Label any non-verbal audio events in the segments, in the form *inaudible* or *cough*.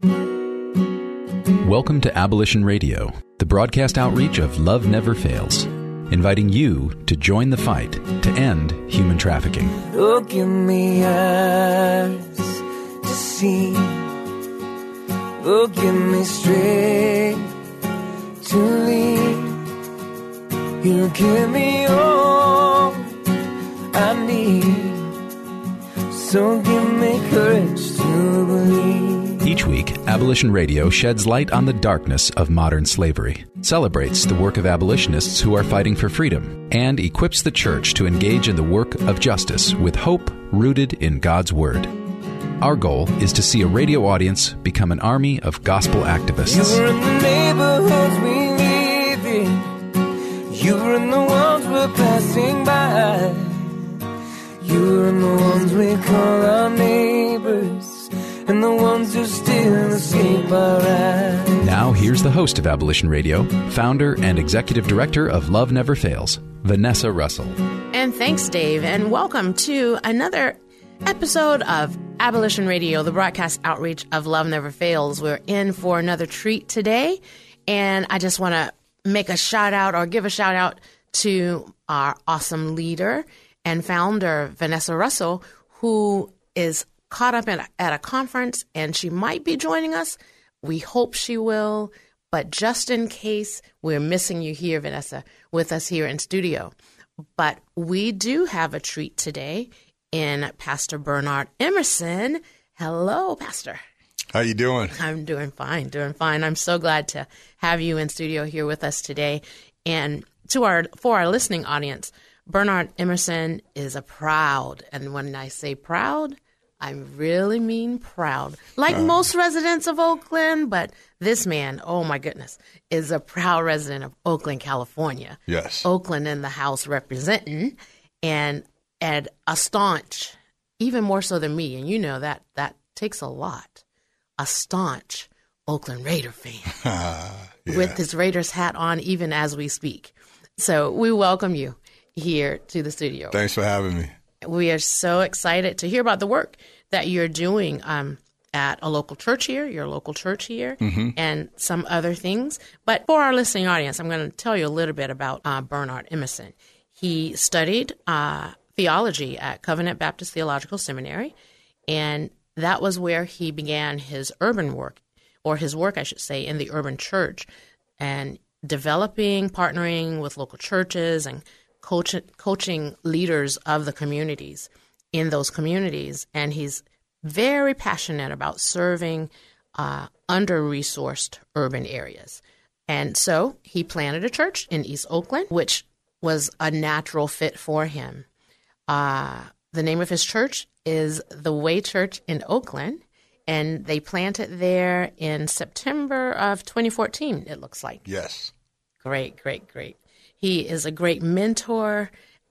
Welcome to Abolition Radio, the broadcast outreach of Love Never Fails, inviting you to join the fight to end human trafficking. Look in me eyes to see. Look in me straight to lead. You give me all I need. So give me courage to believe. Each week, Abolition Radio sheds light on the darkness of modern slavery, celebrates the work of abolitionists who are fighting for freedom, and equips the church to engage in the work of justice with hope rooted in God's Word. Our goal is to see a radio audience become an army of gospel activists. were in the neighborhoods we live in. You in the ones we're passing by. You were in the ones we call our neighbors. And the ones who still escape our eyes. Now, here's the host of Abolition Radio, founder and executive director of Love Never Fails, Vanessa Russell. And thanks, Dave, and welcome to another episode of Abolition Radio, the broadcast outreach of Love Never Fails. We're in for another treat today, and I just want to make a shout out or give a shout out to our awesome leader and founder, Vanessa Russell, who is caught up in a, at a conference and she might be joining us. We hope she will, but just in case we're missing you here, Vanessa, with us here in studio. But we do have a treat today in Pastor Bernard Emerson. Hello, Pastor. How you doing? I'm doing fine, doing fine. I'm so glad to have you in studio here with us today. And to our for our listening audience, Bernard Emerson is a proud, and when I say proud, I really mean proud. Like oh. most residents of Oakland, but this man, oh my goodness, is a proud resident of Oakland, California. Yes. Oakland in the House representing, and and a staunch, even more so than me, and you know that that takes a lot. A staunch Oakland Raider fan *laughs* with his Raiders hat on, even as we speak. So we welcome you here to the studio. Thanks for having me. We are so excited to hear about the work that you're doing um, at a local church here, your local church here, and some other things. But for our listening audience, I'm going to tell you a little bit about uh, Bernard Emerson. He studied uh, theology at Covenant Baptist Theological Seminary, and that was where he began his urban work, or his work, I should say, in the urban church, and developing, partnering with local churches and coach, coaching leaders of the communities in those communities. And he's very passionate about serving uh, under resourced urban areas. And so he planted a church in East Oakland, which was a natural fit for him. Uh, the name of his church is the Way Church in Oakland, and they planted there in September of 2014, it looks like. Yes. Great, great, great. He is a great mentor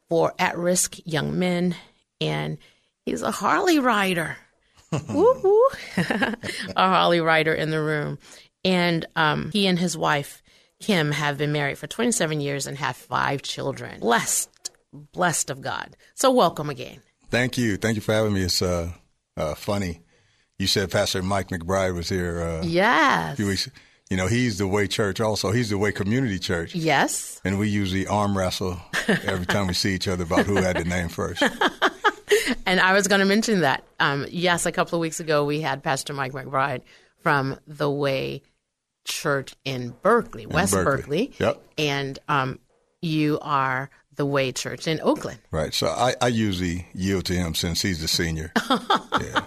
for at risk young men, and he's a Harley rider. *laughs* Woo-hoo. *laughs* a Harley rider in the room. And um, he and his wife, Kim, have been married for 27 years and have five children. Blessed, blessed of God. So, welcome again. Thank you. Thank you for having me. It's uh, uh, funny. You said Pastor Mike McBride was here uh, a Yes. few weeks. You know, he's the Way Church also. He's the Way Community Church. Yes. And we usually arm wrestle every time we see each other about who had the name first. *laughs* And I was going to mention that. Um, yes, a couple of weeks ago, we had Pastor Mike McBride from the Way Church in Berkeley, West Berkeley. Berkeley. Yep. And um, you are the Way Church in Oakland. Right. So I, I usually yield to him since he's the senior. *laughs* yeah.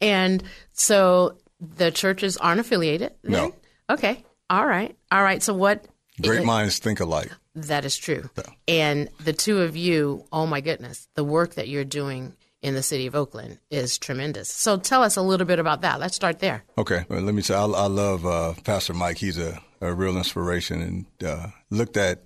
And so the churches aren't affiliated? then? No. Okay. All right. All right. So what? Great minds think alike. That is true. And the two of you, oh my goodness, the work that you're doing in the city of Oakland is tremendous. So tell us a little bit about that. Let's start there. Okay, well, let me say I, I love uh, Pastor Mike. He's a, a real inspiration and uh, looked at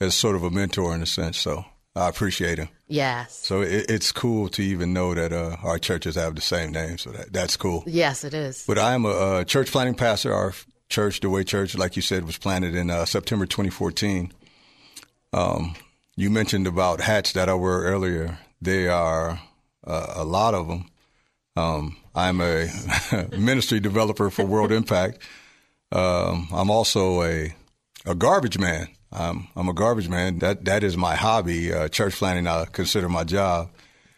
as sort of a mentor in a sense. So I appreciate him. Yes. So it, it's cool to even know that uh, our churches have the same name. So that, that's cool. Yes, it is. But I am a, a church planting pastor. Our church, the Way Church, like you said, was planted in uh, September 2014. Um, you mentioned about hats that I wear earlier. They are uh, a lot of them. Um, I'm a *laughs* ministry developer for World Impact. Um, I'm also a a garbage man. I'm, I'm a garbage man. That that is my hobby. Uh, church planting I consider my job.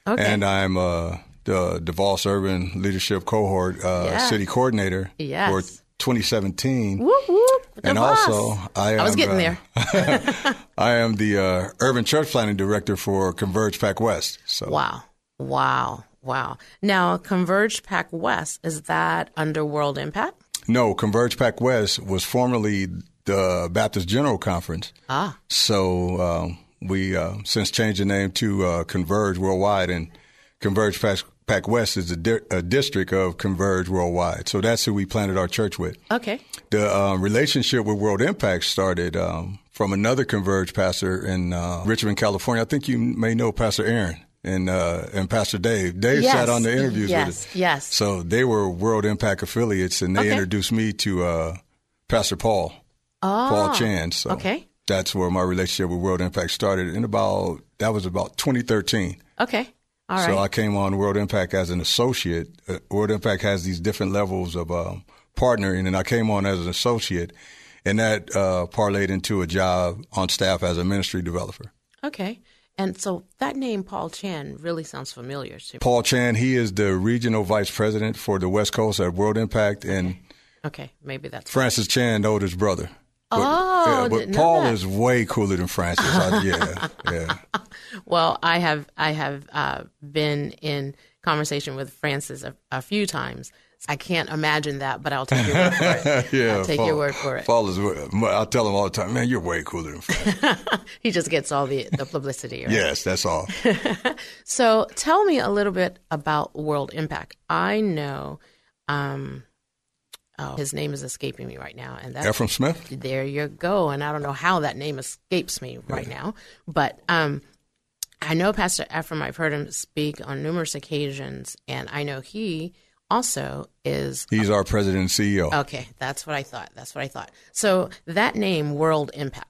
Okay. And I'm uh, the DeVos Urban Leadership Cohort uh, Yeah. City Coordinator Yes. for 2017. Whoop whoop. And boss. also, I am. I was getting uh, there. *laughs* I am the uh, urban church planning director for Converge Pac West. So Wow. Wow. Wow. Now, Converge Pac West, is that under World Impact? no, Converge Pac West was formerly the Baptist General Conference. Ah. So um, we uh, since changed the name to uh, Converge Worldwide, and Converge Pac, Pac West is a, di- a district of Converge Worldwide. So that's who we planted our church with. Okay. The um, relationship with World Impact started um, from another Converge pastor in uh, Richmond, California. I think you may know Pastor Aaron and uh, and Pastor Dave. Dave Yes. sat on the interviews Yes, with us. yes. So they were World Impact affiliates, and they Okay. introduced me to uh, Pastor Paul, oh. Paul Chan. So Ah, okay. that's where my relationship with World Impact started. In about that was about 2013. Okay. All right. So I came on World Impact as an associate. Uh, World Impact has these different levels of um, partnering, and I came on as an associate, and that uh, parlayed into a job on staff as a ministry developer. okay. And so that name, Paul Chan, really sounds familiar to me. Paul Chan, he is the regional vice president for the West Coast at World Impact, and Okay. Maybe that's Francis Chan, the oldest brother. But, Oh, but didn't Paul that. is way cooler than Francis. I, yeah, *laughs* yeah. Well, I have I have uh, been in conversation with Francis a, a few times. I can't imagine that, but I'll take your word for it. *laughs* Yeah, I'll take Paul, your word for it. Paul is. I tell him all the time, man, you're way cooler than Francis. *laughs* He just gets all the, the publicity. Right? yes, that's all. So tell me a little bit about World Impact. I know, um, oh, his name is escaping me right now, and that's Efrem Smith. there you go. And I don't know how that name escapes me right now, but um, I know Pastor Ephraim. I've heard him speak on numerous occasions, and I know he also is He's our president and CEO. okay. That's what I thought. That's what I thought. So that name, World Impact.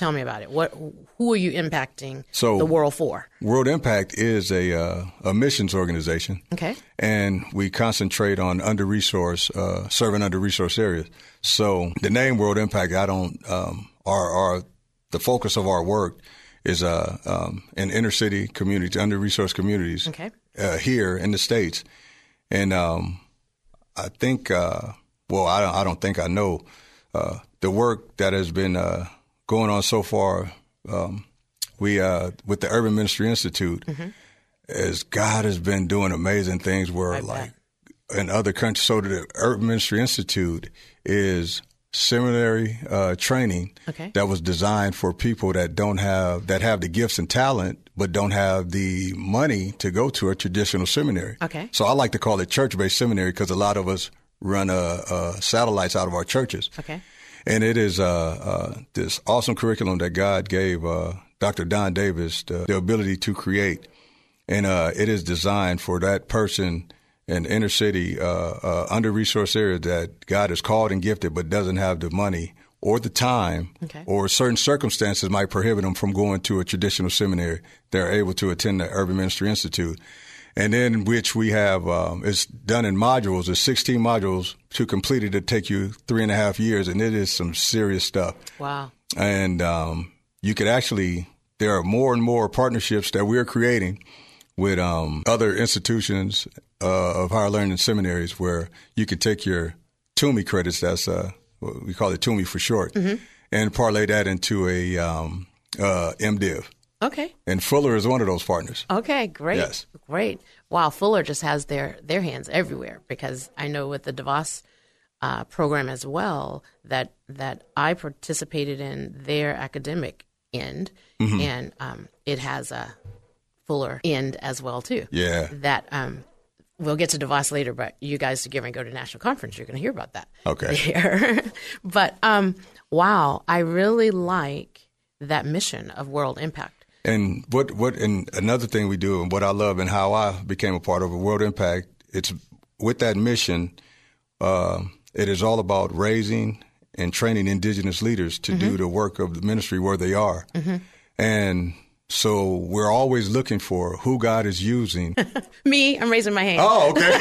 Tell me about it. What? Who are you impacting So- the world for? World Impact is a uh, a missions organization, Okay. and we concentrate on under resource uh, serving under resource areas. So the name World Impact, I don't. Um, our our the focus of our work is uh, um, in inner city communities, under resourced communities Okay. uh, here in the states, and um, I think. Uh, well, I don't, I don't think I know uh, the work that has been uh, going on so far. Um, we uh, with the Urban Ministry Institute, as God has been doing amazing things. Where like in other countries, so the Urban Ministry Institute is seminary uh, training Okay. that was designed for people that don't have that have the gifts and talent but don't have the money to go to a traditional seminary. Okay. So I like to call it church-based seminary because a lot of us run uh, uh, satellites out of our churches. Okay. And it is uh, uh, this awesome curriculum that God gave uh, Dr. Don Davis the, the ability to create. And uh, it is designed for that person in inner city, uh, uh, under resourced area that God has called and gifted but doesn't have the money or the time Okay. or certain circumstances might prohibit them from going to a traditional seminary. They're able to attend the Urban Ministry Institute. And then which we have, um, it's done in modules. There's 16 modules to complete it. It take you three and a half years, and it is some serious stuff. Wow. And um, you could actually, there are more and more partnerships that we're creating with um, other institutions uh, of higher learning seminaries where you could take your TUMI credits, that's uh, we call it TUMI for short, and parlay that into a um, uh, MDiv. Okay. And Fuller is one of those partners. Okay, great. Yes. Great. Wow, Fuller just has their their hands everywhere because I know with the DeVos uh, program as well that that I participated in their academic end, Mm-hmm. and um, it has a fuller end as well too. Yeah. That um, we'll get to Devos later, but you guys are going to go to national conference. You're going to hear about that. Okay. *laughs* But um, wow, I really like that mission of World Impact. And what what and another thing we do and what I love and how I became a part of a World Impact, it's with that mission, uh, it is all about raising and training indigenous leaders to do the work of the ministry where they are. And so we're always looking for who God is using. *laughs* Me, I'm raising my hand. Oh, okay.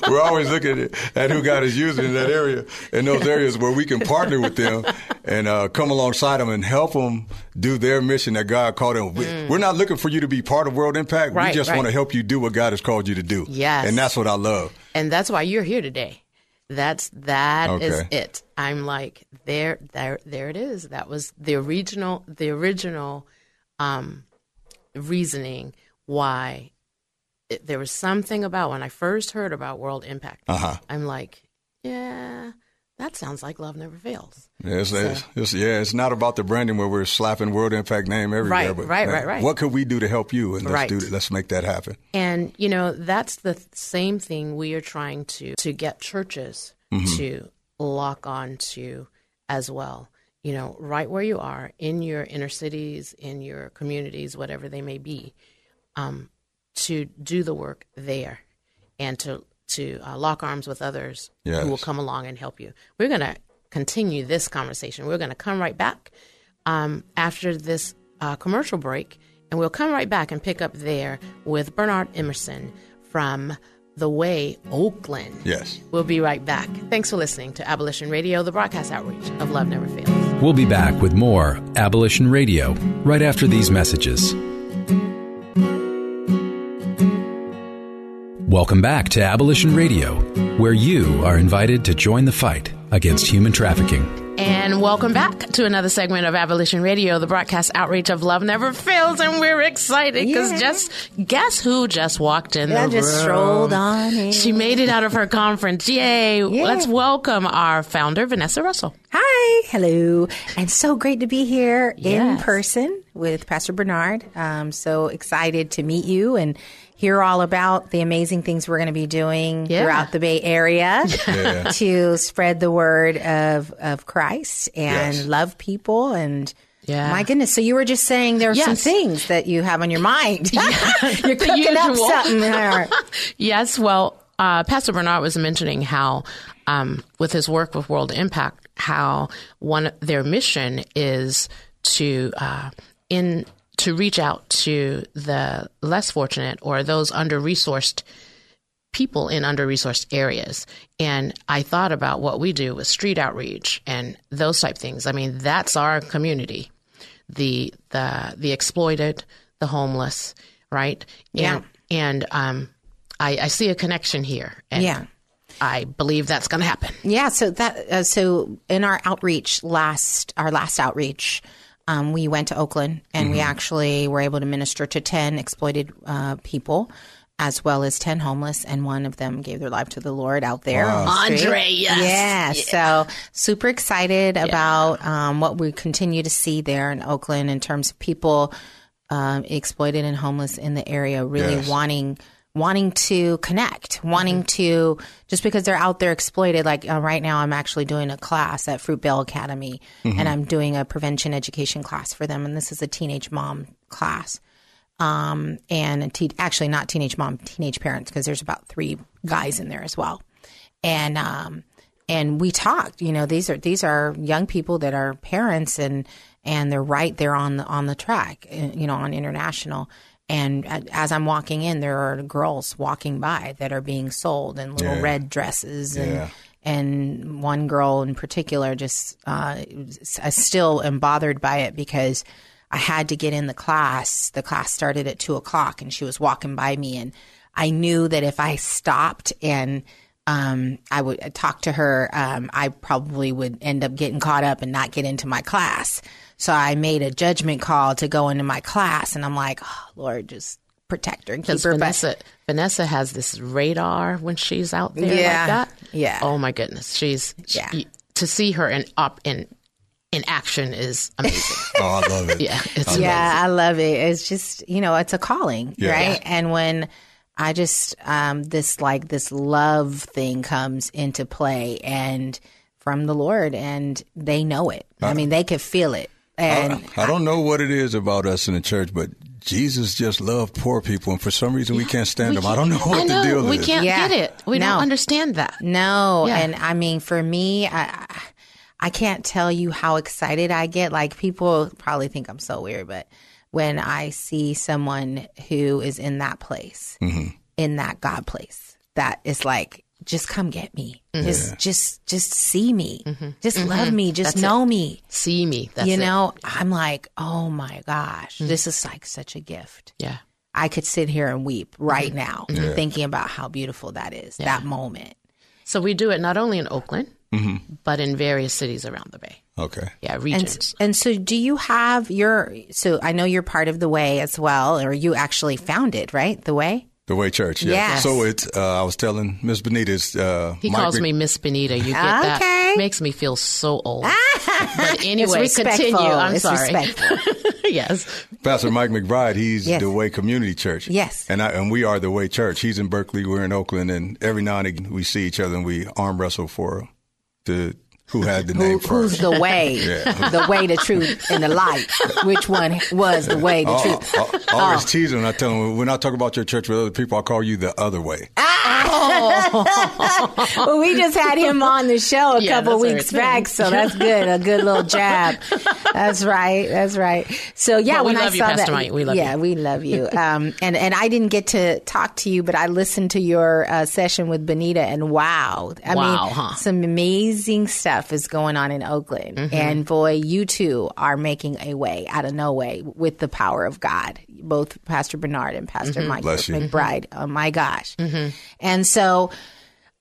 *laughs* We're always looking at, who God is using in that area, in those areas where we can partner with them and uh, come alongside them and help them do their mission that God called them. We, We're not looking for you to be part of World Impact. Mm. Right, we just right. want to help you do what God has called you to do. Yes. And that's what I love. and that's why you're here today. That's that is Okay. it. I'm like there, there, there it is. That was the original, the original um, reasoning why it, there was something about when I first heard about World Impact. Uh-huh. I'm like, yeah, that sounds like love never fails. Yeah, it's, it's, it's, yeah, it's not about the branding where we're slapping World Impact name everywhere. Right, but right, right, right. What could we do to help you? And let's Right. do that. Let's make that happen. And you know, that's the same thing we are trying to to get churches to lock on to as well. You know, right where you are in your inner cities, in your communities, whatever they may be, um, to do the work there, and to to uh, lock arms with others Yes. who will come along and help you. We're going to continue this conversation. We're going to come right back um, after this uh, commercial break, and we'll come right back and pick up there with Bernard Emerson from The Way, Oakland. Yes. We'll be right back. Thanks for listening to Abolition Radio, the broadcast outreach of Love Never Fails. We'll be back with more Abolition Radio right after these messages. Welcome back to Abolition Radio, where you are invited to join the fight against human trafficking. And welcome back to another segment of Abolition Radio, the broadcast outreach of Love Never Fails. And we're excited because Yeah. just guess who just walked in I the just room? strolled on in. She made it out of her conference. Yay. Let's welcome our founder, Vanessa Russell. Hi, hello, and so great to be here in person with Pastor Bernard. I'm so excited to meet you and hear all about the amazing things we're going to be doing Yeah. throughout the Bay Area *laughs* Yeah. *laughs* to spread the word of of Christ and Yes. love people and. Yeah. My goodness. So you were just saying there are some things that you have on your mind. *laughs* You're The cooking up something. there. Yes, well, uh, Pastor Bernard was mentioning how, um, with his work with World Impact, how one their mission is to uh, in to reach out to the less fortunate or those under resourced people in under resourced areas. And I thought about what we do with street outreach and those type things. I mean, that's our community. The the the exploited, the homeless, right? Yeah. And and um I, I see a connection here. And Yeah. I believe that's gonna happen. Yeah, so that uh, so in our outreach last our last outreach, um, we went to Oakland and we actually were able to minister to ten exploited uh, people. As well as ten homeless, and one of them gave their life to the Lord out there. on the. Andre, yes. Yeah, so super excited about um, what we continue to see there in Oakland in terms of people um, exploited and homeless in the area, really Yes. wanting wanting to connect, wanting to just because they're out there exploited. Like uh, right now, I'm actually doing a class at Fruitvale Academy, and I'm doing a prevention education class for them, and this is a teenage mom class. Um, and a te- actually not teenage mom, teenage parents, because there's about three guys in there as well and um and we talked you know these are these are young people that are parents and and they're right there on the on the track uh, you know on international and as i'm walking in there are girls walking by that are being sold in little Yeah. red dresses and Yeah. and one girl in particular just uh, I still am bothered by it because I had to get in the class. The class started at two o'clock, and she was walking by me, and I knew that if I stopped and um, I would talk to her, um, I probably would end up getting caught up and not get into my class. So I made a judgment call to go into my class, and I'm like, oh, Lord, just protect her and keep Because her. But Vanessa Vanessa has this radar when she's out there Yeah. like that. Yeah. Oh my goodness. She's Yeah. she- to see her in up in in action is amazing. *laughs* Oh, I love it. yeah, it's yeah, I love it. It's just, you know, it's a calling, Yeah. right? And when I just, um, this like this love thing comes into play and from the Lord and they know it. I mean, they could feel it. And I, I don't know what it is about us in the church, but Jesus just loved poor people, and for some reason we can't stand them. I don't know what I know, the deal we is. can't Yeah. get it. We No. don't understand that. No, Yeah. and I mean, for me, I I can't tell you how excited I get. Like people probably think I'm so weird, but when I see someone who is in that place, mm-hmm. in that God place, that is like, just come get me. Mm-hmm. Just, just, just see me. Mm-hmm. Just love me. Just know me. See me. That's you it. know, I'm like, oh my gosh, mm. this is like such a gift. Yeah. I could sit here and weep right now, thinking about how beautiful that is, that moment. So we do it not only in Oakland, but in various cities around the Bay. Okay. Yeah, And, regions. and so do you have your so I know you're part of the way as well or you actually founded right the way The Way Church. Yeah. Yes. So it's. Uh, I was telling Miss Benitez. Uh, he Mike calls Mc- me Miss Benita. You get Okay. that? Makes me feel so old. *laughs* but anyway, it's continue. respectful. I'm It's sorry. *laughs* yes. Pastor Mike McBride. He's Yes. the Way Community Church. Yes. And I, and we are the Way Church. He's in Berkeley. We're in Oakland, and every now and again we see each other and we arm wrestle for the who had the Who, name who's the way *laughs* Yeah. the way the truth and the light which one was the way the Oh, truth oh, I always oh. tease him. I tell them, when I talk about your church with other people, I call you the other way. Ah! *laughs* well, we just had him on the show a Yeah, couple weeks we're back, so that's good. A good little jab. That's right. That's right. So yeah, Well, we when I love you, saw Pastor that, Mike. We love you. yeah, you. we love you. Um, and and I didn't get to talk to you, but I listened to your uh, session with Benita, and wow, I Wow, mean, huh? some amazing stuff is going on in Oakland, Mm-hmm. and boy, you two are making a way out of no way with the power of God. Both Pastor Bernard and Pastor Mm-hmm. Mike Bless you. McBride. Oh my gosh! And so.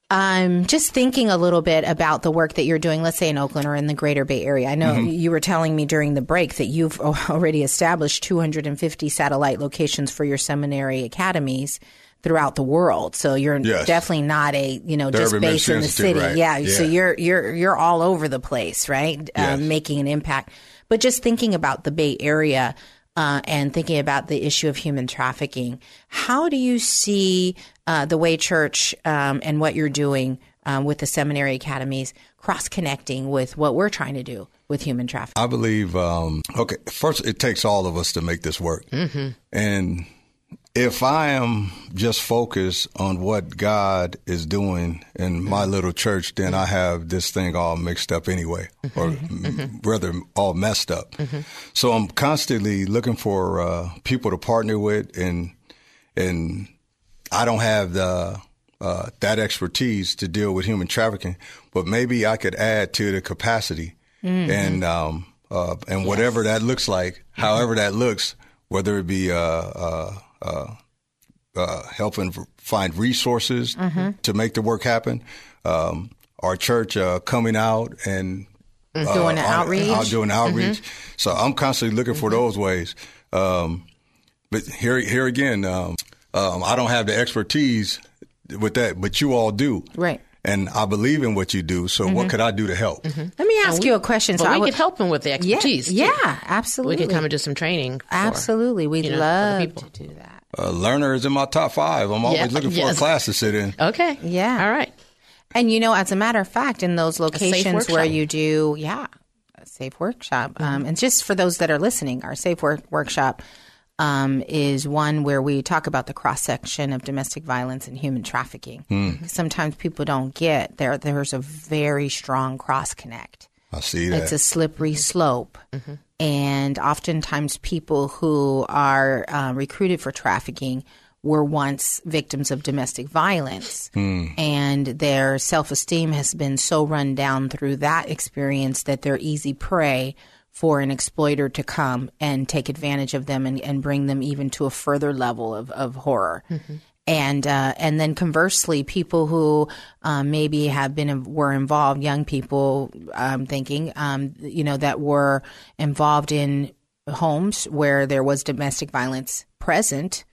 I'm just thinking a little bit about the work that you're doing, let's say in Oakland or in the greater Bay Area. I know you were telling me during the break that you've already established 250 satellite locations for your seminary academies throughout the world. So you're Yes. definitely not a, you know, The just based in the Ministry city. Right. Yeah, Yeah. So you're you're you're all over the place, right? Yes. Um, making an impact. But just thinking about the Bay Area uh, and thinking about the issue of human trafficking, how do you see uh, the Way Church um, and what you're doing um, with the seminary academies cross connecting with what we're trying to do with human trafficking? I believe, um, okay, first, it takes all of us to make this work. Mm-hmm. And if I am just focused on what God is doing in my little church, then I have this thing all mixed up anyway, or m- rather, all messed up. So I'm constantly looking for uh, people to partner with, and and I don't have the uh, that expertise to deal with human trafficking, but maybe I could add to the capacity, and um, uh, and whatever that looks like, however that looks, whether it be uh, uh, uh, uh, helping find resources to make the work happen, um, our church uh, coming out and uh, Doing the on- outreach? out doing outreach. So I'm constantly looking for those ways. Um, but here, here again, um, um, I don't have the expertise with that, but you all do. Right. And I believe in what you do. So what could I do to help? Let me ask you a question. But so I we would, could help them with the yeah, expertise. too. yeah, absolutely. We could come and do some training. for- absolutely. We'd you know, love to do that. Uh, learner is in my top five. I'm always Yeah, looking for yes. a class to sit in. Okay. Yeah. All right. And you know, as a matter of fact, in those locations where you do, yeah, a safe workshop. Um, and just for those that are listening, our safe work workshop um, is one where we talk about the cross section of domestic violence and human trafficking. Sometimes people don't get there. There's a very strong cross connect. I see that. It's a slippery slope. And oftentimes, people who are uh, recruited for trafficking were once victims of domestic violence. And their self esteem has been so run down through that experience that they're easy prey for an exploiter to come and take advantage of them and, and bring them even to a further level of, of horror and uh, and then conversely, people who um, maybe have been were involved, young people, um, thinking, um, you know, that were involved in homes where there was domestic violence present.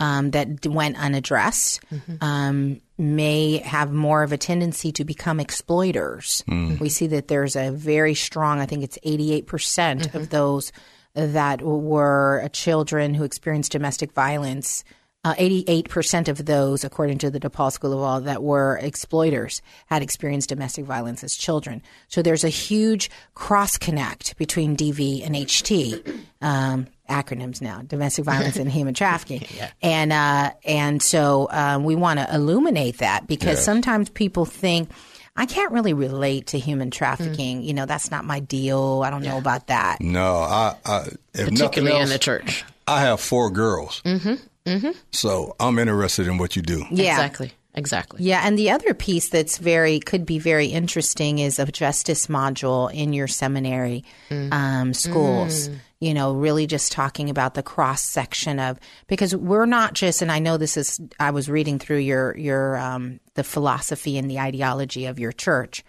Um, that went unaddressed. Um, may have more of a tendency to become exploiters. We see that there's a very strong, I think it's 88% of those that were children who experienced domestic violence. Uh, 88% of those, according to the DePaul School of Law, that were exploiters had experienced domestic violence as children. So there's a huge cross connect between DV and HT. Um, acronyms now domestic violence and human trafficking *laughs* and uh, and so um, we want to illuminate that because Yes. sometimes people think I can't really relate to human trafficking. You know, that's not my deal. I don't know about that. No, I, I if nothing particularly in the church. I have four girls. Mm-hmm. Mm-hmm. So I'm interested in what you do. Yeah. Exactly. Exactly. Yeah, and the other piece that's very could be very interesting is a justice module in your seminary um, schools. You know, really just talking about the cross section of because we're not just, and I know this is. I was reading through your your um, the philosophy and the ideology of your church,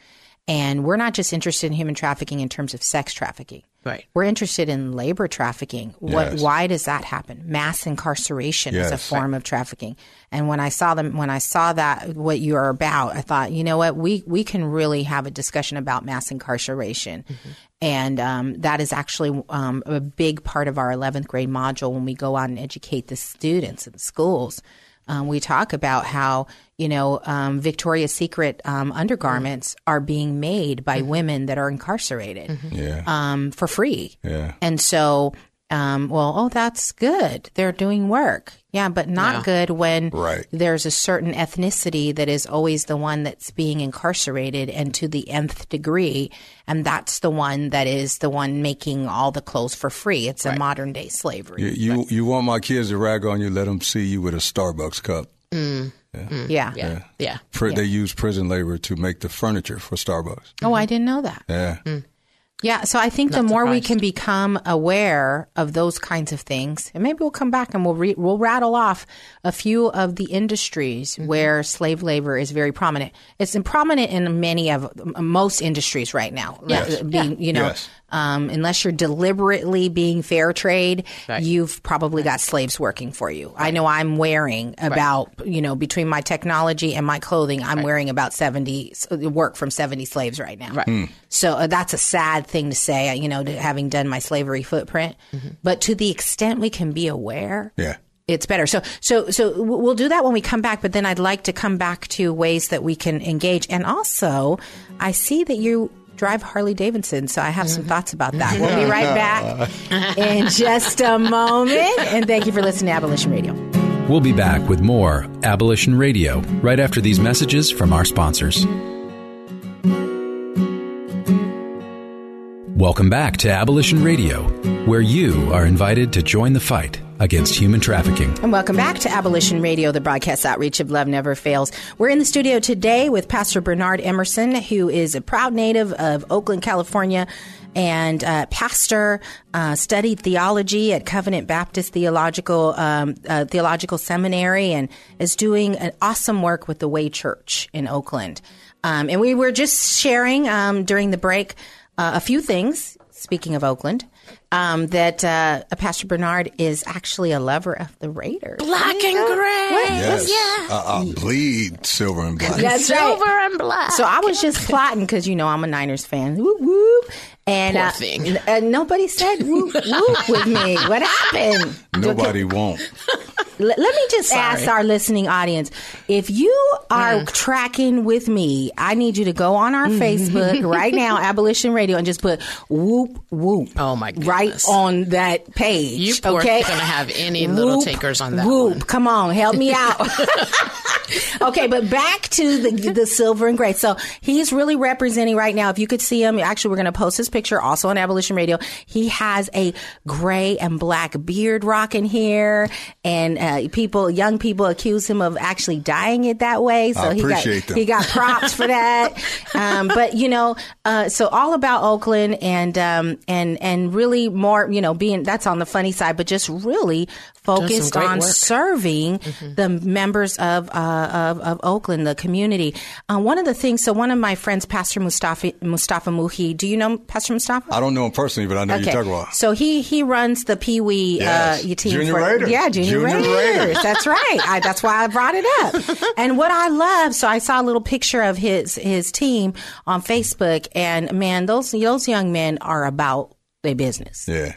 and we're not just interested in human trafficking in terms of sex trafficking. Right. We're interested in labor trafficking. What? Yes. Why does that happen? Mass incarceration is a form of trafficking. And when I saw them, when I saw that what you are about, I thought, you know what, we we can really have a discussion about mass incarceration, and um, that is actually um, a big part of our 11th grade module when we go out and educate the students in the schools. Um, we talk about how you know um, Victoria's Secret um, undergarments are being made by women that are incarcerated Yeah. um, for free. Yeah. And so, um, well, oh, that's good. They're doing work. Yeah, but not good when Right. there's a certain ethnicity that is always the one that's being incarcerated and to the nth degree. And that's the one that is the one making all the clothes for free. It's a modern day slavery. You, you you want my kids to rag on you? Let them see you with a Starbucks cup. Mm. yeah. Yeah. Yeah. Pri- They use prison labor to make the furniture for Starbucks. Oh, I didn't know that. Yeah. Yeah, so I think the more we can become aware of those kinds of things, and maybe we'll come back and we'll re- we'll rattle off a few of the industries mm-hmm. where slave labor is very prominent. It's prominent in many of most industries right now. Yes. Being, you know, Yes. Um, unless you're deliberately being fair trade, you've probably got slaves working for you. I know I'm wearing about, you know, between my technology and my clothing, I'm wearing about 70 work from 70 slaves right now. Right. So uh, that's a sad thing to say, uh, you know, to having done my slavery footprint. But to the extent we can be aware, Yeah. it's better. So, so, so we'll do that when we come back. But then I'd like to come back to ways that we can engage. And also, I see that you drive Harley Davidson, so I have some mm-hmm. thoughts about that. We'll be *laughs* right back in just a moment. And thank you for listening to Abolition Radio. We'll be back with more Abolition Radio right after these messages from our sponsors. Welcome back to Abolition Radio, where you are invited to join the fight against human trafficking. And welcome back to Abolition Radio, the broadcast outreach of Love Never Fails. We're in the studio today with Pastor Bernard Emerson, who is a proud native of Oakland, California, and uh, pastor, uh, studied theology at Covenant Baptist Theological um, uh, Theological Seminary, and is doing an awesome work with the Way Church in Oakland. Um, and we were just sharing um, during the break uh, a few things. Speaking of Oakland, um, that uh, Pastor Bernard is actually a lover of the Raiders. Black and gray. Yes. Yeah. I, I bleed silver and black. That's Silver right. and black. So I was just plotting because you know I'm a Niners fan. Whoop whoop. And Poor uh, thing. n- uh, nobody said whoop whoop with me. What happened? Nobody won't. L- let me just ask our listening audience if you are Mm. tracking with me, I need you to go on our Facebook right now, Abolition Radio, and just put whoop whoop. Oh, my Right goodness. on that page. You poor okay? gonna have any little takers on that Whoop! one. Come on, help me out. *laughs* *laughs* okay, but back to the the silver and gray. So he's really representing right now. If you could see him, actually, we're going to post his picture also on Abolition Radio. He has a gray and black beard rocking here, and uh, people, young people, accuse him of actually dyeing it that way. So I he got them. he got props for that. *laughs* Um, but you know, uh, so all about Oakland and um, and and really more, you know, being that's on the funny side, but just really focused on work. serving the members of, uh, of of Oakland, the community. Uh, one of the things, so one of my friends, Pastor Mustafa Mustafa Muhi. Do you know Pastor Mustafa? I don't know him personally, but I know you talk about. So he he runs the Pee Wee Yes. uh, team Junior for Raiders. yeah Junior, Junior Raiders. Raiders. *laughs* That's right. I, that's why I brought it up. *laughs* and what I love, so I saw a little picture of his his team on Facebook, and man, those those young men are about their business. Yeah.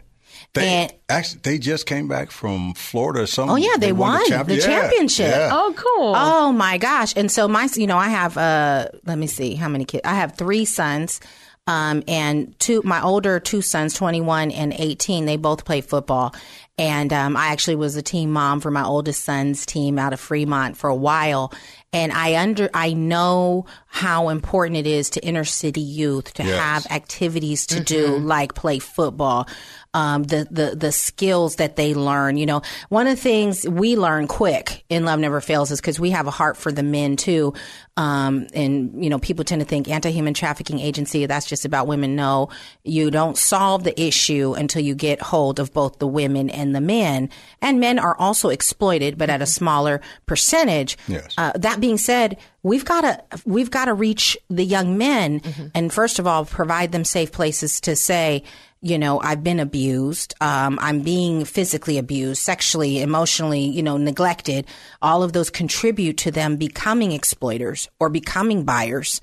They And- actually they just came back from Florida or something. Oh yeah, they, won the, champ- yeah, championship. yeah. Oh, cool. Oh my gosh! And so my, you know, I have uh, let me see how many kids. I have three sons, um, and two. My older two sons, twenty one and eighteen, they both play football. And um, I actually was a team mom for my oldest son's team out of Fremont for a while. And I under I know how important it is to inner city youth to Yes. have activities to do like play football. Um, the, the, the skills that they learn, you know, one of the things we learn quick in Love Never Fails is because we have a heart for the men too. Um, and, you know, people tend to think anti-human trafficking agency, that's just about women. No, you don't solve the issue until you get hold of both the women and the men. And men are also exploited, but at a smaller percentage. Yes. Uh, that being said, we've got to we've got to reach the young men, and first of all, provide them safe places to say, you know, I've been abused. Um, I'm being physically abused, sexually, emotionally, you know, neglected. All of those contribute to them becoming exploiters or becoming buyers.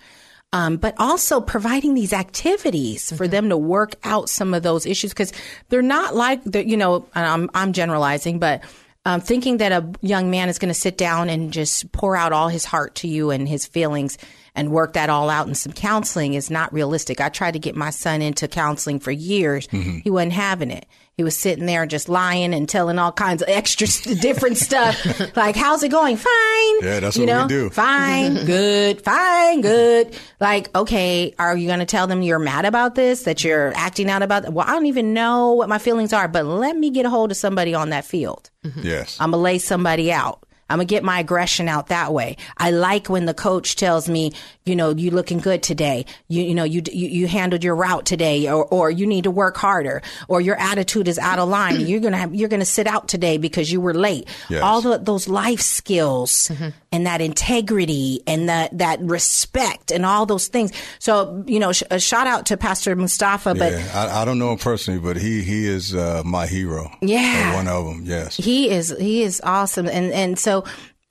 Um, but also providing these activities for them to work out some of those issues because they're not like the, you know, and I'm, I'm generalizing, but um, thinking that a young man is going to sit down and just pour out all his heart to you and his feelings and work that all out in some counseling is not realistic. I tried to get my son into counseling for years. Mm-hmm. He wasn't having it. He was sitting there just lying and telling all kinds of extra *laughs* different stuff. *laughs* Like, how's it going? Fine. Yeah, that's you what we know? do. Fine, *laughs* good, fine, good. Like, okay, are you going to tell them you're mad about this, that you're acting out about Well, I don't even know what my feelings are, but let me get a hold of somebody on that field. Mm-hmm. Yes. I'm going to lay somebody out. I'm to get my aggression out that way. I like when the coach tells me, you know, you looking good today. You, you know, you, you, you handled your route today or, or you need to work harder or your attitude is out of line. *clears throat* You're going to have, you're going to sit out today because you were late. Yes. All the, those life skills mm-hmm. And that integrity and that, that respect and all those things. So, you know, sh- a shout out to Pastor Mustafa, but yeah, I, I don't know him personally, but he he is uh, my hero. Yeah. One of them. Yes. He is he is awesome, and and so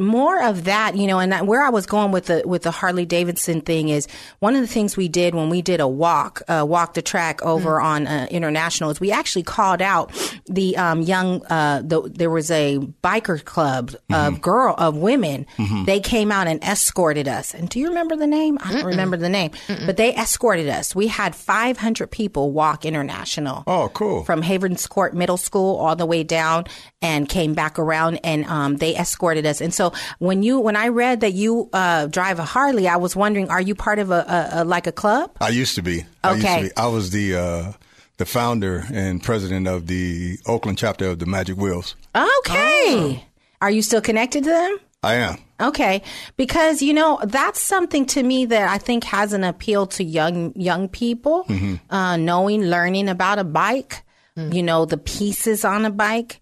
more of that, you know, and that, where I was going with the with the Harley Davidson thing is one of the things we did when we did a walk, uh, walk the track over on uh, international is we actually called out the um, young. Uh, the, there was a biker club of girl of women. They came out and escorted us. And do you remember the name? I don't remember the name, but they escorted us. We had 500 people walk international Oh, cool. from Havenscourt Middle School all the way down and came back around and um, they escorted us. And so when you when I read that you uh, drive a Harley, I was wondering, are you part of a, a, a like a club? I used to be. I used Okay. to be. I was the uh, the founder and president of the Oakland chapter of the Magic Wheels. Okay. Are you still connected to them? I am. Okay, because you know that's something to me that I think has an appeal to young young people, uh, knowing, learning about a bike, you know, the pieces on a bike,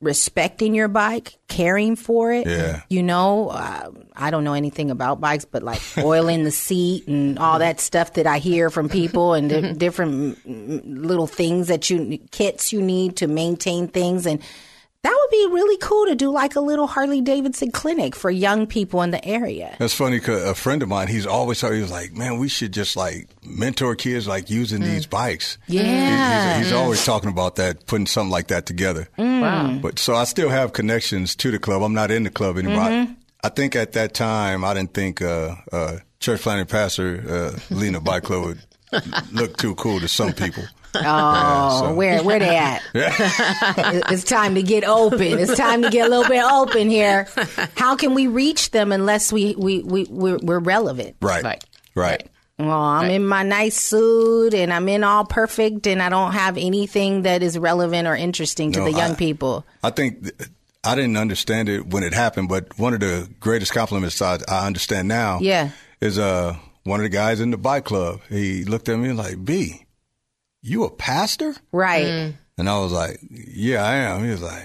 respecting your bike, caring for it. Yeah. You know, uh, I don't know anything about bikes, but like oiling the seat and all that stuff that I hear from people and di- different little things that you kits you need to maintain things and. That would be really cool to do like a little Harley Davidson clinic for young people in the area. That's funny because a friend of mine, he's always he was like, man, we should just like mentor kids like using these bikes. He- Yeah. he's, he's always talking about that, putting something like that together. Wow. But so I still have connections to the club. I'm not in the club anymore. I, I think at that time, I didn't think uh, uh, church planting pastor uh, leading a bike club would look too cool to some people. Oh, so- where where they at? *laughs* It's time to get open. It's time to get a little bit open here. How can we reach them unless we we we we're, we're relevant? Right. Right. Right. Well, I'm in my nice suit and I'm in all perfect, and I don't have anything that is relevant or interesting to No, the young I- people. I think th- I didn't understand it when it happened, but one of the greatest compliments I, I understand now Yeah. is uh, one of the guys in the bike club. He looked at me like, B, you a pastor? Right. Mm. And I was like, yeah, I am. He was like,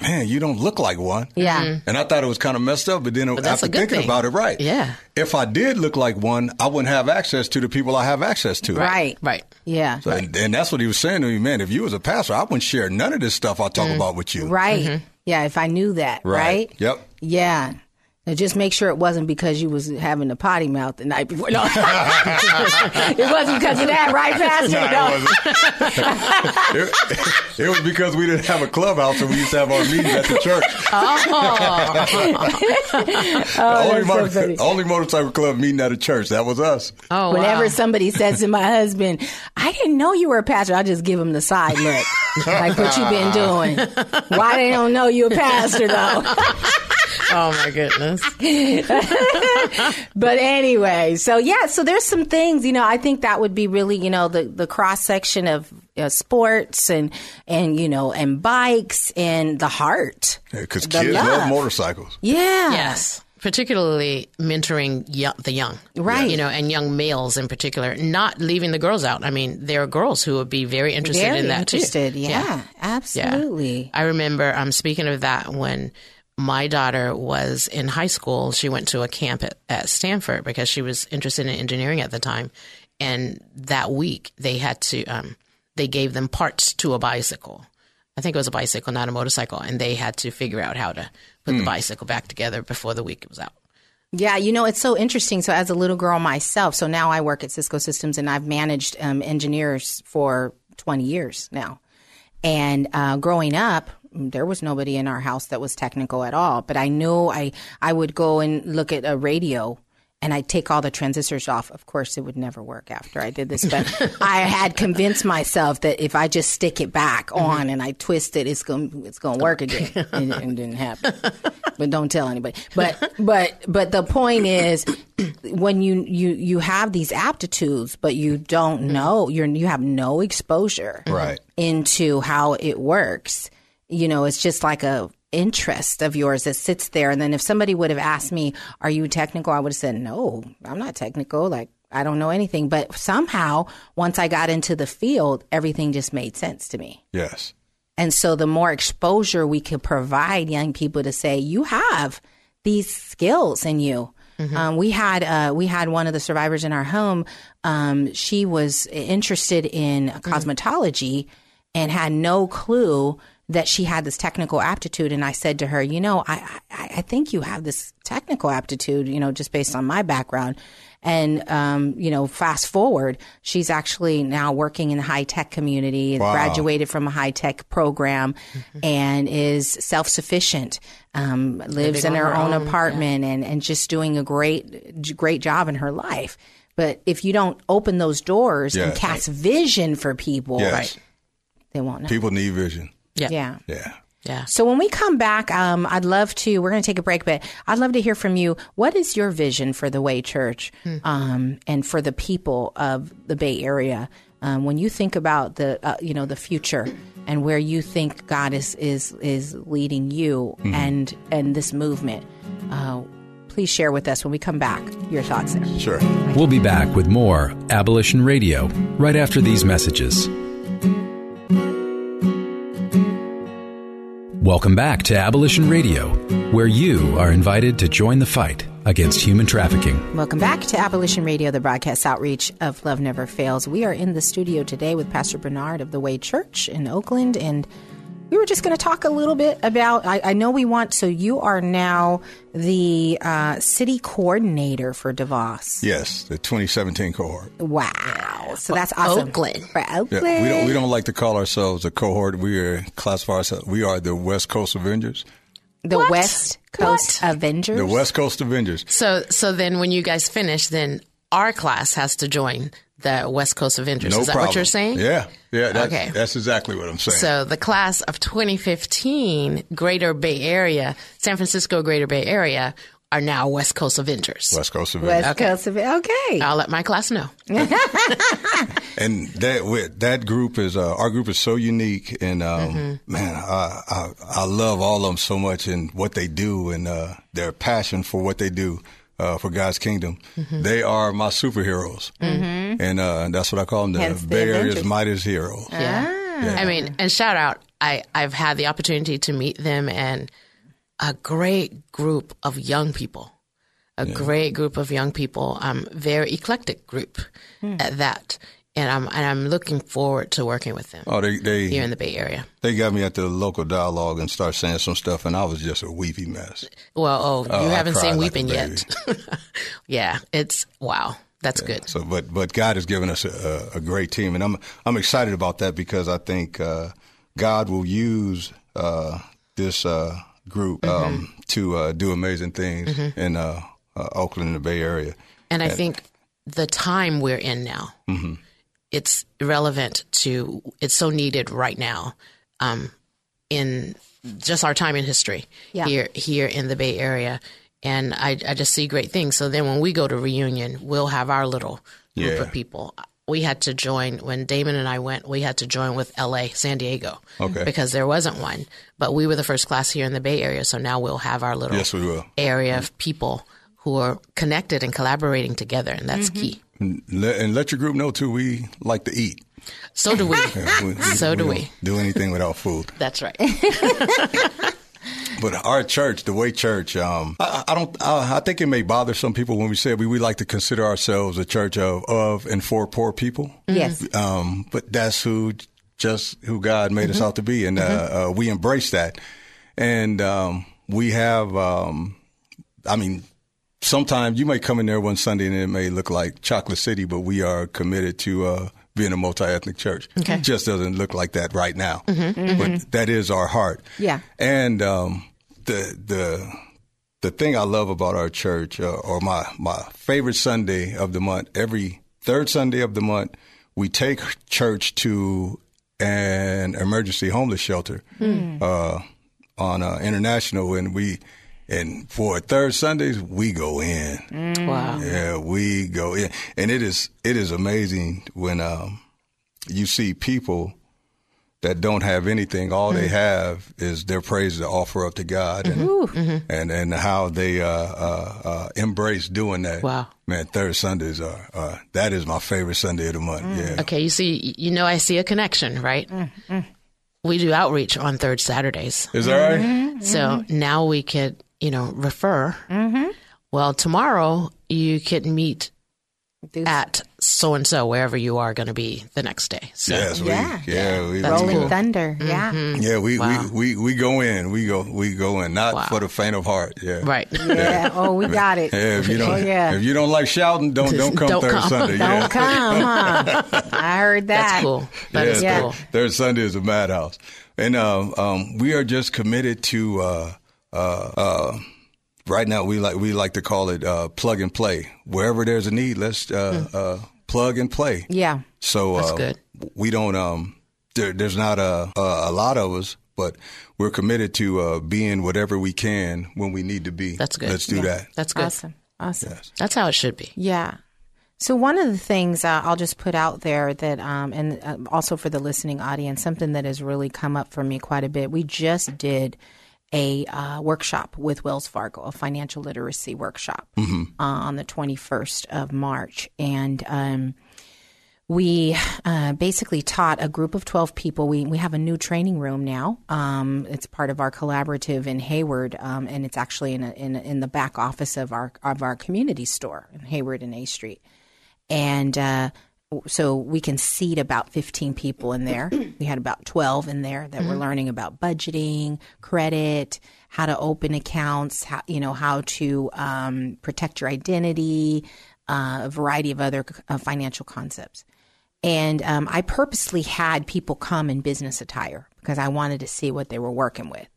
man, you don't look like one. Yeah. Mm-hmm. And I thought it was kind of messed up, but then that's after thinking thing. about it, right? Yeah. If I did look like one, I wouldn't have access to the people I have access to. Right. Right. Yeah. So, and, and that's what he was saying to me, man. If you was a pastor, I wouldn't share none of this stuff I talk mm-hmm. about with you. Right. Mm-hmm. Yeah, if I knew that, right? Yep. Yeah. Now just make sure it wasn't because you was having a potty mouth the night before. No, *laughs* it wasn't because of that, right, Pastor? Nah, it, wasn't. *laughs* it, it was because we didn't have a clubhouse and we used to have our meetings at the church. Oh, oh only, that's so motor- funny. only motorcycle club meeting at a church. That was us. Oh, Whenever wow. somebody says to my husband, "I didn't know you were a pastor," I just give him the side look, like what you been doing. Why they don't know you a pastor though? *laughs* oh my goodness. *laughs* but anyway, so yeah, so there's some things, you know, I think that would be really, you know, the, the cross section of uh, sports and, and, you know, and bikes and the heart. Because The kids love. love motorcycles. Yeah. Yes. Particularly mentoring yo- the young. Right. You know, and young males in particular, not leaving the girls out. I mean, there are girls who would be very interested Very in that interested. too. Yeah, Yeah. absolutely. I remember, um, speaking of that, when my daughter was in high school, she went to a camp at, at Stanford because she was interested in engineering at the time. And that week they had to, um, they gave them parts to a bicycle. I think it was a bicycle, not a motorcycle. And they had to figure out how to put the bicycle back together before the week was out. Yeah, you know, it's so interesting. So, as a little girl myself, so now I work at Cisco Systems and I've managed um, engineers for 20 years now. And uh, growing up, there was nobody in our house that was technical at all. But I knew I, I would go and look at a radio and I'd take all the transistors off. Of course, it would never work after I did this, but *laughs* I had convinced myself that if I just stick it back mm-hmm. on and I twist it, it's going it's going to work again. *laughs* And it didn't happen. But don't tell anybody. But *laughs* but but the point is, when you you you have these aptitudes, but you don't mm-hmm. know you're you have no exposure Right. into how it works. You know, it's just like a interest of yours that sits there. And then if somebody would have asked me, "Are you technical?" I would have said, "No, I'm not technical. Like I don't know anything." But somehow, once I got into the field, everything just made sense to me. Yes. And so the more exposure we could provide young people to say, you have these skills in you. Um, we had uh, we had one of the survivors in our home. Um, she was interested in cosmetology and had no clue that she had this technical aptitude. And I said to her, you know, I, I, I think you have this technical aptitude, you know, just based on my background. And, um, you know, fast forward, she's actually now working in the high tech community, Wow. graduated from a high tech program and is self sufficient, um, lives in her own own, apartment and, and just doing a great, great job in her life. But if you don't open those doors and Yes. cast vision for people, Yes. they won't know. People need vision. Yeah. yeah. Yeah. Yeah. So when we come back, um, I'd love to. We're going to take a break, but I'd love to hear from you. What is your vision for the Way Church um, and for the people of the Bay Area? Um, when you think about the, uh, you know, the future and where you think God is is is leading you and and this movement, uh, please share with us when we come back your thoughts there. Sure. We'll be back with more Abolition Radio right after these messages. Welcome back to Abolition Radio, where you are invited to join the fight against human trafficking. Welcome back to Abolition Radio, the broadcast outreach of Love Never Fails. We are in the studio today with Pastor Bernard of the Way Church in Oakland, and we were just going to talk a little bit about. I, I know we want, so you are now the uh, city coordinator for DeVos. Yes. The 2017 cohort. Wow. So that's awesome. Oakland. For Oakland. Yeah, we don't we don't like to call ourselves a cohort. We are classify ourselves. We are the West Coast Avengers. the What? West Coast Avengers. The West Coast Avengers. So, so then when you guys finish, then our class has to join the West Coast Avengers. No Is that problem. what you're saying? Yeah. Yeah. That's, Okay. That's exactly what I'm saying. So the class of 2015, Greater Bay Area, San Francisco Greater Bay Area, are now West Coast Avengers. West Coast Avengers. West Coast Avengers. Okay. I'll let my class know. *laughs* *laughs* and that that group is uh, our group is so unique, and um, Mm-hmm. man, I, I I love all of them so much and what they do and uh, their passion for what they do. Uh, for God's kingdom, Mm-hmm. they are my superheroes, and uh, that's what I call them—the Hence the Bay Area's Avengers. mightiest heroes. Yeah. Yeah. I mean, and shout out I I've had the opportunity to meet them and a great group of young people, a great group of young people, um, very eclectic group at that, and I'm and I'm looking forward to working with them Oh, they they here in the Bay Area. they got me at the local dialogue and start saying some stuff, and I was just a weepy mess. Well, oh, Oh, you I haven't seen like Weeping yet. *laughs* yeah, it's wow, that's good. So, but but God has given us a, a great team, and I'm I'm excited about that because I think uh, God will use uh, this uh, group Mm-hmm. um, to uh, do amazing things in uh, uh, Oakland and the Bay Area. And I think the time we're in now, Mm-hmm. It's relevant to, it's so needed right now um, in just our time in history Yeah. here here in the Bay Area. And I, I just see great things. So then when we go to reunion, we'll have our little group Yeah. of people. We had to join when Damon and I went. We had to join with L.A., San Diego, Okay. because there wasn't one. But we were the first class here in the Bay Area, so now we'll have our little Yes, we will. area of people who are connected and collaborating together, and that's key. And let, and let your group know too. We like to eat. So do we. *laughs* We- we- So do don't we. Do anything without food. *laughs* That's right. *laughs* But our church, the Way Church, um, I, I don't. I, I think it may bother some people when we say we, we like to consider ourselves a church of, of and for poor people. Yes. Um, but that's who just who God made us out to be, and uh, uh, we embrace that. And um, we have, um, I mean, sometimes you may come in there one Sunday and it may look like Chocolate City, but we are committed to uh, being a multi-ethnic church. Okay. It just doesn't look like that right now, but that is our heart. Yeah. And um, the the the thing I love about our church, uh, or my my favorite Sunday of the month, every third Sunday of the month, we take church to an emergency homeless shelter uh, on uh, International, and we and for third Sundays we go in. wow. Yeah, we go in, and it is it is amazing when um, you see people that don't have anything. All Mm. they have is their praise to offer up to God, and Mm-hmm. and, and how they uh, uh, uh, embrace doing that. Wow. man! Third Sundays are uh, that is my favorite Sunday of the month. Mm. Yeah, Okay, you see, you know, I see a connection, right? We do outreach on third Saturdays. is that right? Mm-hmm. So now we could, you know, refer. Well, tomorrow you can meet Do- at so and so, wherever you are going to be the next day. So Yes, Yeah. we, yeah, we, That's we, Rolling cool. Thunder. Yeah. yeah, we, Wow. we, we, we go in, we go, we go in, not Wow. for the faint of heart. Yeah, Right. Yeah. Oh, we got it. Yeah, if you don't, Oh, yeah. if you don't like shouting, don't don't come Don't third come. Sunday. Don't yeah. come, huh? *laughs* I heard that. That's cool. That is yeah, cool. Third, third Sunday is a madhouse, and um, um, we are just committed to. Uh, uh, uh, right now, we like we like to call it uh, plug and play. Wherever there's a need, let's uh, uh, plug and play. Yeah. So That's uh, good. we don't. Um, there, there's not a, a a lot of us, but we're committed to uh, being whatever we can when we need to be. That's good. Let's do that. That's good. Awesome. Awesome. That's how it should be. Yeah. So one of the things uh, I'll just put out there that, um, and uh, also for the listening audience, something that has really come up for me quite a bit. We just did a uh, workshop with Wells Fargo, a financial literacy workshop uh, on the 21st of March, and um, we uh, basically taught a group of 12 people. We, we have a new training room now. Um, it's part of our collaborative in Hayward, um, and it's actually in, a, in, in the back office of our, of our community store in Hayward and A Street. And uh, so we can seat about 15 people in there. *clears throat* We had about 12 in there that were learning about budgeting, credit, how to open accounts, how, you know, how to um, protect your identity, uh, a variety of other uh, financial concepts. And um, I purposely had people come in business attire because I wanted to see what they were working with.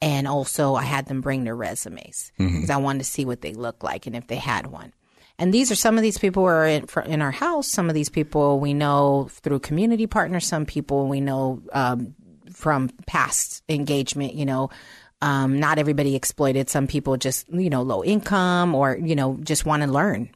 And also, I had them bring their resumes because I wanted to see what they looked like and if they had one. And these are some of these people who are in, in our house. Some of these people we know through community partners. Some people we know um, from past engagement. You know, um, not everybody exploited. Some people just you know low income or you know just want to learn.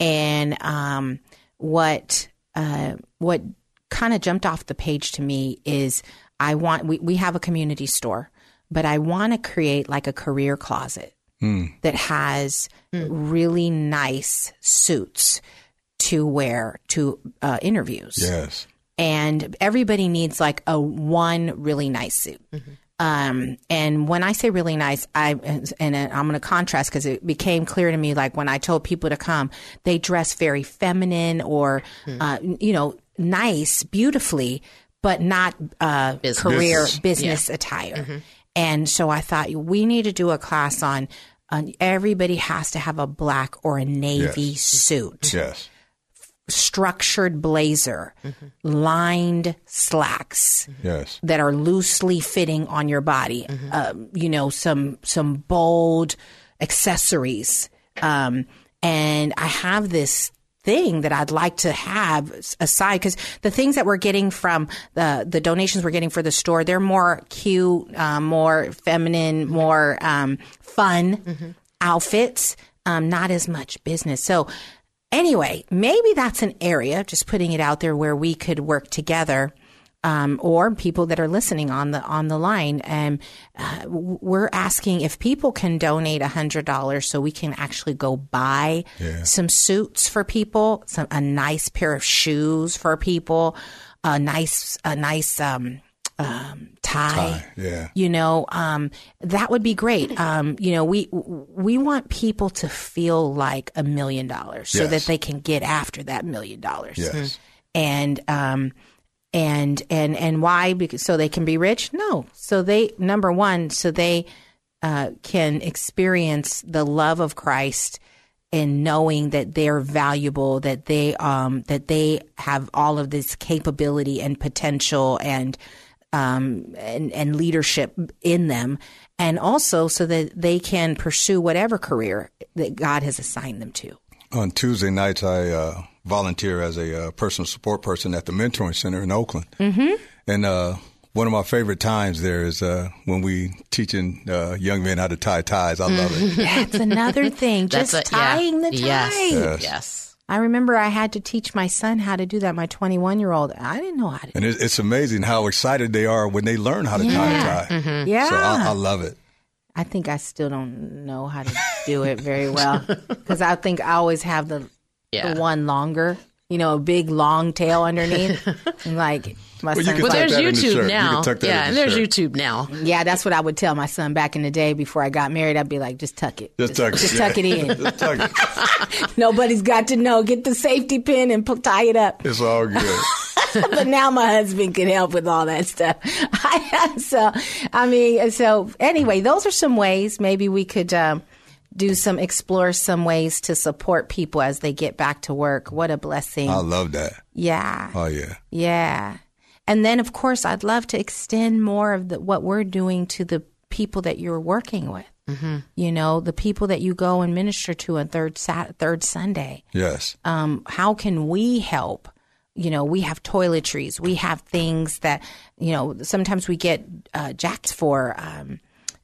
And um, what uh, what kind of jumped off the page to me is I want we, we have a community store, but I want to create like a career closet that has really nice suits to wear to uh, interviews Yes. and everybody needs like a one really nice suit. Um, and when I say really nice, I and I'm going to contrast because it became clear to me, like when I told people to come, they dress very feminine or, uh, you know, nice, beautifully, but not uh, career Business. business attire. And so I thought we need to do a class on. on everybody has to have a black or a navy Yes. suit Yes. structured blazer, lined slacks Yes. that are loosely fitting on your body. Um, you know, some some bold accessories. Um, and I have this thing that I'd like to have aside because the things that we're getting from the the donations we're getting for the store, they're more cute, um, more feminine, more um, fun outfits. Um, not as much business. So anyway, maybe that's an area, just putting it out there where we could work together. Um, or people that are listening on the on the line, and uh, we're asking if people can donate a hundred dollars so we can actually go buy some suits for people, some a nice pair of shoes for people, a nice a nice um, um, tie, Tie, yeah. you know um, that would be great um, you know we we want people to feel like a million dollars so Yes. that they can get after that million dollars Yes. and um and and and why? Because so they can be rich? No. So they number one so they uh, can experience the love of christ and knowing that they're valuable that they um that they have all of this capability and potential and um and, and leadership in them. And also so that they can pursue whatever career that god has assigned them to On Tuesday nights, I uh, volunteer as a uh, personal support person at the Mentoring Center in Oakland. Mm-hmm. And uh, one of my favorite times there is uh, when we teaching uh, young men how to tie ties. I love it. *laughs* that's another thing just That's a- yeah. tying the tie Yes. Yes. Yes. I remember I had to teach my son how to do that. My 21 year old, I didn't know how to. And it, it's amazing how excited they are when they learn how to tie a tie. Yeah, So I, I love it. I think I still don't know how to do it very well *laughs* because I think I always have the Yeah. the one longer, you know, a big long tail underneath. *laughs* and like my Well, you son, can Well, tuck there's that in the shirt. YouTube You now. can tuck that Yeah, and there's shirt. YouTube now. yeah, that's what I would tell my son back in the day before I got married. I'd be like, just tuck it, Just tuck it. just yeah. tuck it in. *laughs* Just tuck it. Nobody's got to know. Get the safety pin and pu- tie it up. It's all good. *laughs* but now my husband can help with all that stuff. *laughs* so, I mean, so anyway, those are some ways maybe we could um, do some, explore some ways to support people as they get back to work. What a blessing. I love that. yeah. Oh, yeah. Yeah. And then, of course, I'd love to extend more of the, what we're doing to the people that you're working with. Mm-hmm. You know, the people that you go and minister to on third Sat- third Sunday Yes. um, how can we help? You know, we have toiletries, we have things that, you know, sometimes we get uh, jacks for, um,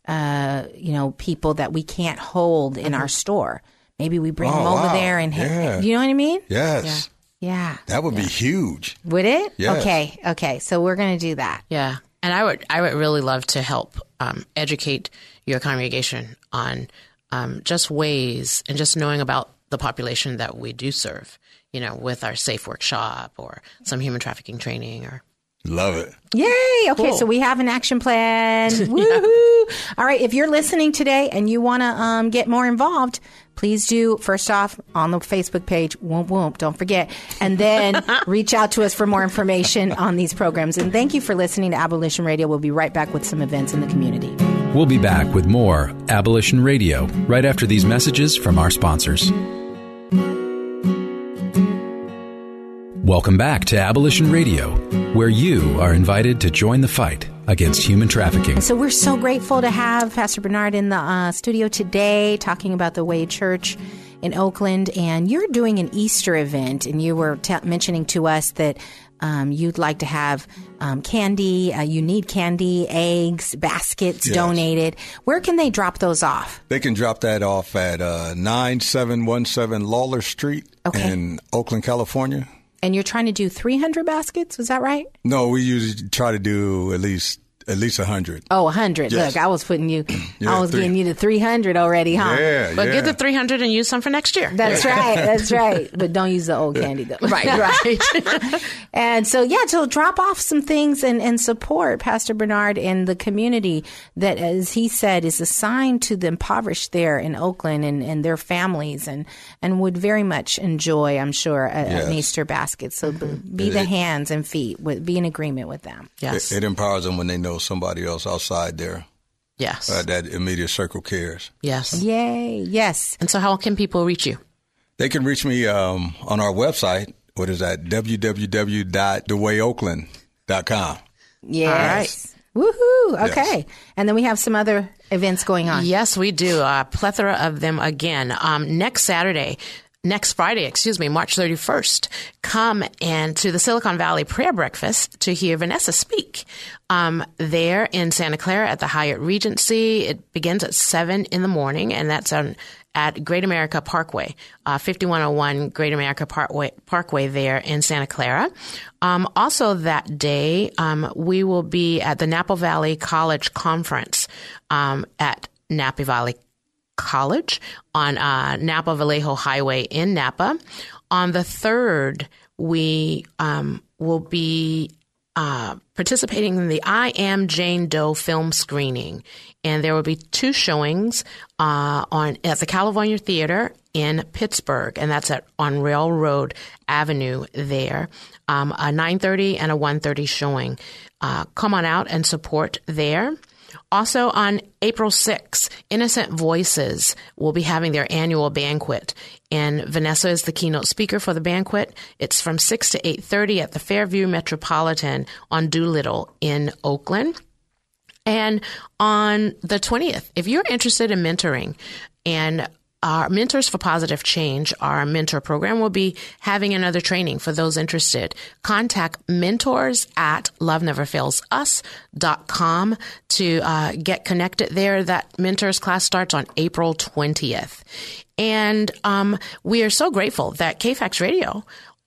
uh, you know, people that we can't hold in our store. Maybe we bring Oh, them over wow. there and, Yeah. you know what I mean? yes. Yeah. That would be huge. Would it? Yes. Okay. Okay. So we're going to do that. Yeah, and I would I would really love to help um, educate your congregation on um, just ways and just knowing about the population that we do serve. You know, with our safe workshop or some human trafficking training or Love it. Yay! Okay, so we have an action plan. *laughs* Woohoo! All right, if you're listening today and you want to um, get more involved, please do first off on the Facebook page. Whoomp whoomp! Don't forget, and then *laughs* reach out to us for more information on these programs. And thank you for listening to Abolition Radio. We'll be right back with some events in the community. We'll be back with more Abolition Radio right after these messages from our sponsors. Welcome back to Abolition Radio, where you are invited to join the fight against human trafficking. So we're so grateful to have Pastor Bernard in the uh, studio today talking about the Way Church in Oakland. And you're doing an Easter event, and you were t- mentioning to us that um, you'd like to have um, candy. Uh, you need candy, eggs, baskets Yes. donated. Where can they drop those off? They can drop that off at uh, 9717 Lawler Street Okay. in Oakland, California. And you're trying to do 300 baskets. Was that right? No, we usually try to do at least at least a hundred. Oh, 100. Yes. Look, I was putting you, *clears throat* Yeah, I was three. getting you to 300 already, huh? Yeah, But yeah. get the 300 and use some for next year. That's right. That's *laughs* right. But don't use the old candy though. *laughs* right, right. *laughs* And so, yeah, so drop off some things and, and support Pastor Bernard and the community that, as he said, is assigned to the impoverished there in Oakland and, and their families and, and would very much enjoy, I'm sure, a, Yes. an Easter basket. So b- mm-hmm. be the hands and feet, with, be in agreement with them. yes. It, it empowers them when they know somebody else outside there yes. uh, that immediate circle cares. yes. Yay. Yes. And so, how can people reach you? They can reach me um, on our website. What is that? www.thewayoakland.com. Yes. Woohoo. Okay. And then we have some other events going on. Yes, we do. A plethora of them again. Um, next Saturday, next Friday, excuse me, March 31st, come and to the Silicon Valley Prayer Breakfast to hear Vanessa speak. Um, there in Santa Clara at the Hyatt Regency. It begins at 7 in the morning, and that's on at Great America Parkway, uh, 5101 Great America Parkway, Parkway there in Santa Clara. Um, also that day, um, we will be at the Napa Valley College Conference um, at Napa Valley College on uh, Napa Vallejo Highway in Napa. On the third, we um, will be uh, participating in the I Am Jane Doe film screening, and there will be two showings uh, on at the California Theater in Pittsburg, and that's at on Railroad Avenue there. Um, a 9:30 and a 1:30 showing. Uh, come on out and support there. Also on April 6th, Innocent Voices will be having their annual banquet. And Vanessa is the keynote speaker for the banquet. It's from 6 to 8.30 at the Fairview Metropolitan on Doolittle in Oakland. And on the 20th, if you're interested in mentoring and our Mentors for Positive Change, our mentor program, will be having another training for those interested. Contact mentors at loveneverfailsus.com to uh, get connected there. That mentors class starts on April 20th. And um, we are so grateful that KFAX Radio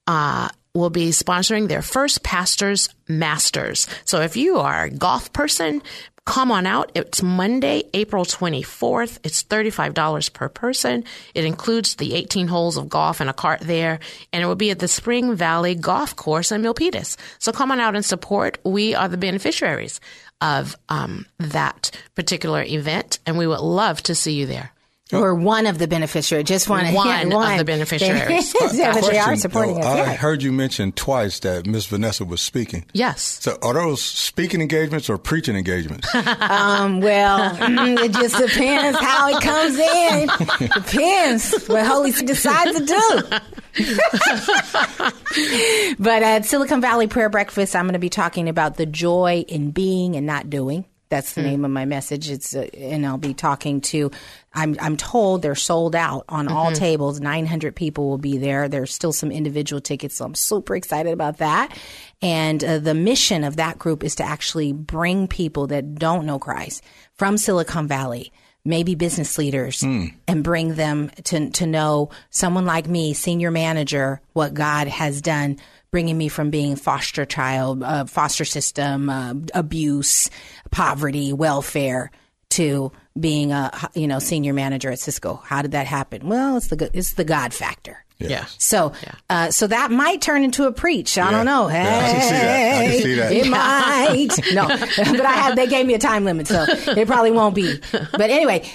uh, will be sponsoring their first Pastors Masters. So if you are a golf person, come on out. It's Monday, April 24th. It's $35 per person. It includes the 18 holes of golf and a cart there, and it will be at the Spring Valley Golf Course in Milpitas. So come on out and support. We are the beneficiaries of um, that particular event, and we would love to see you there. Or one of the beneficiaries. Just one, *laughs* One yeah, of the beneficiaries. *laughs* yeah, but they are supporting though, us. I yeah. heard you mention twice that Miss Vanessa was speaking. Yes. So are those speaking engagements or preaching engagements? *laughs* Um, well, mm, it just depends how it comes in. Depends what Holy Spirit decides to do. but at Silicon Valley Prayer Breakfast, I'm going to be talking about the joy in being and not doing. That's the name of my message. It's uh, and I'll be talking to. I'm I'm told they're sold out on all tables. 900 people will be there. There's still some individual tickets, so I'm super excited about that. And uh, the mission of that group is to actually bring people that don't know Christ from Silicon Valley maybe business leaders and bring them to to know someone like me, senior manager, what God has done, bringing me from being foster child, uh, foster system, uh, abuse, poverty, welfare to being a you know senior manager at Cisco. How did that happen? Well, it's the it's the God factor. Yeah. So, uh, so that might turn into a preach. I don't know. Yeah, I can see that. I can see that. It might. *laughs* No, but I have. They gave me a time limit, so it probably won't be. But anyway,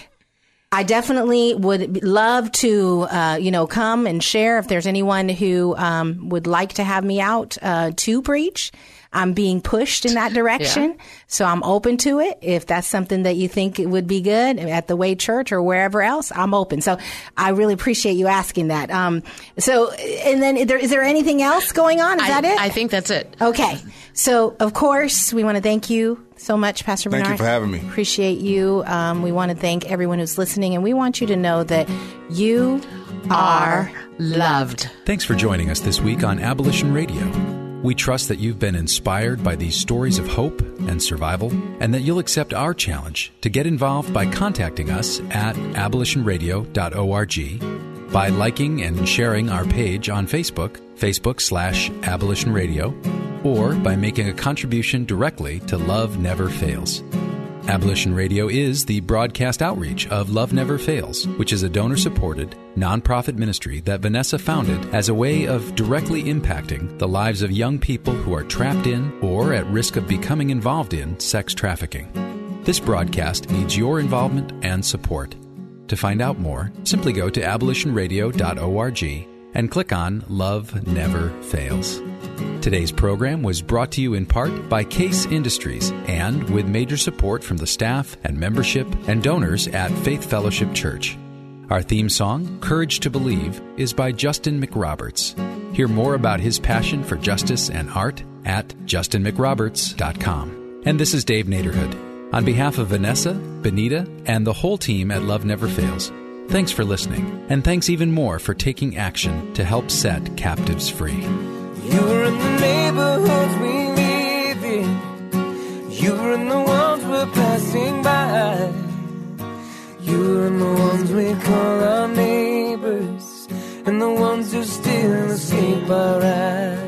I definitely would love to, uh, you know, come and share if there's anyone who um, would like to have me out uh, to preach. I'm being pushed in that *laughs* direction, so I'm open to it. If that's something that you think it would be good at the Way Church or wherever else, I'm open. So I really appreciate you asking that. Um, so, and then is there, is there anything else going on? Is I, that it? I think that's it. Okay. So, of course, we want to thank you so much, Pastor Thank you Bernard. for having me. Appreciate you. Um, we want to thank everyone who's listening, and we want you to know that you are Loved. Thanks for joining us this week on Abolition Radio. We trust that you've been inspired by these stories of hope and survival, and that you'll accept our challenge to get involved by contacting us at abolitionradio.org, by liking and sharing our page on Facebook, Facebook slash Abolition Radio, or by making a contribution directly to Love Never Fails. Abolition Radio is the broadcast outreach of Love Never Fails, which is a donor supported, nonprofit ministry that Vanessa founded as a way of directly impacting the lives of young people who are trapped in or at risk of becoming involved in sex trafficking. This broadcast needs your involvement and support. To find out more, simply go to abolitionradio.org and click on Love Never Fails. Today's program was brought to you in part by Case Industries and with major support from the staff and membership and donors at Faith Fellowship Church. Our theme song, Courage to Believe, is by Justin McRoberts. Hear more about his passion for justice and art at justinmcroberts.com. And this is Dave Naderhood. On behalf of Vanessa, Benita, and the whole team at Love Never Fails, thanks for listening, and thanks even more for taking action to help set captives free. You were in the neighborhoods we live in. You were in the ones we're passing by. You were in the ones we call our neighbors. And the ones who still escape our eyes.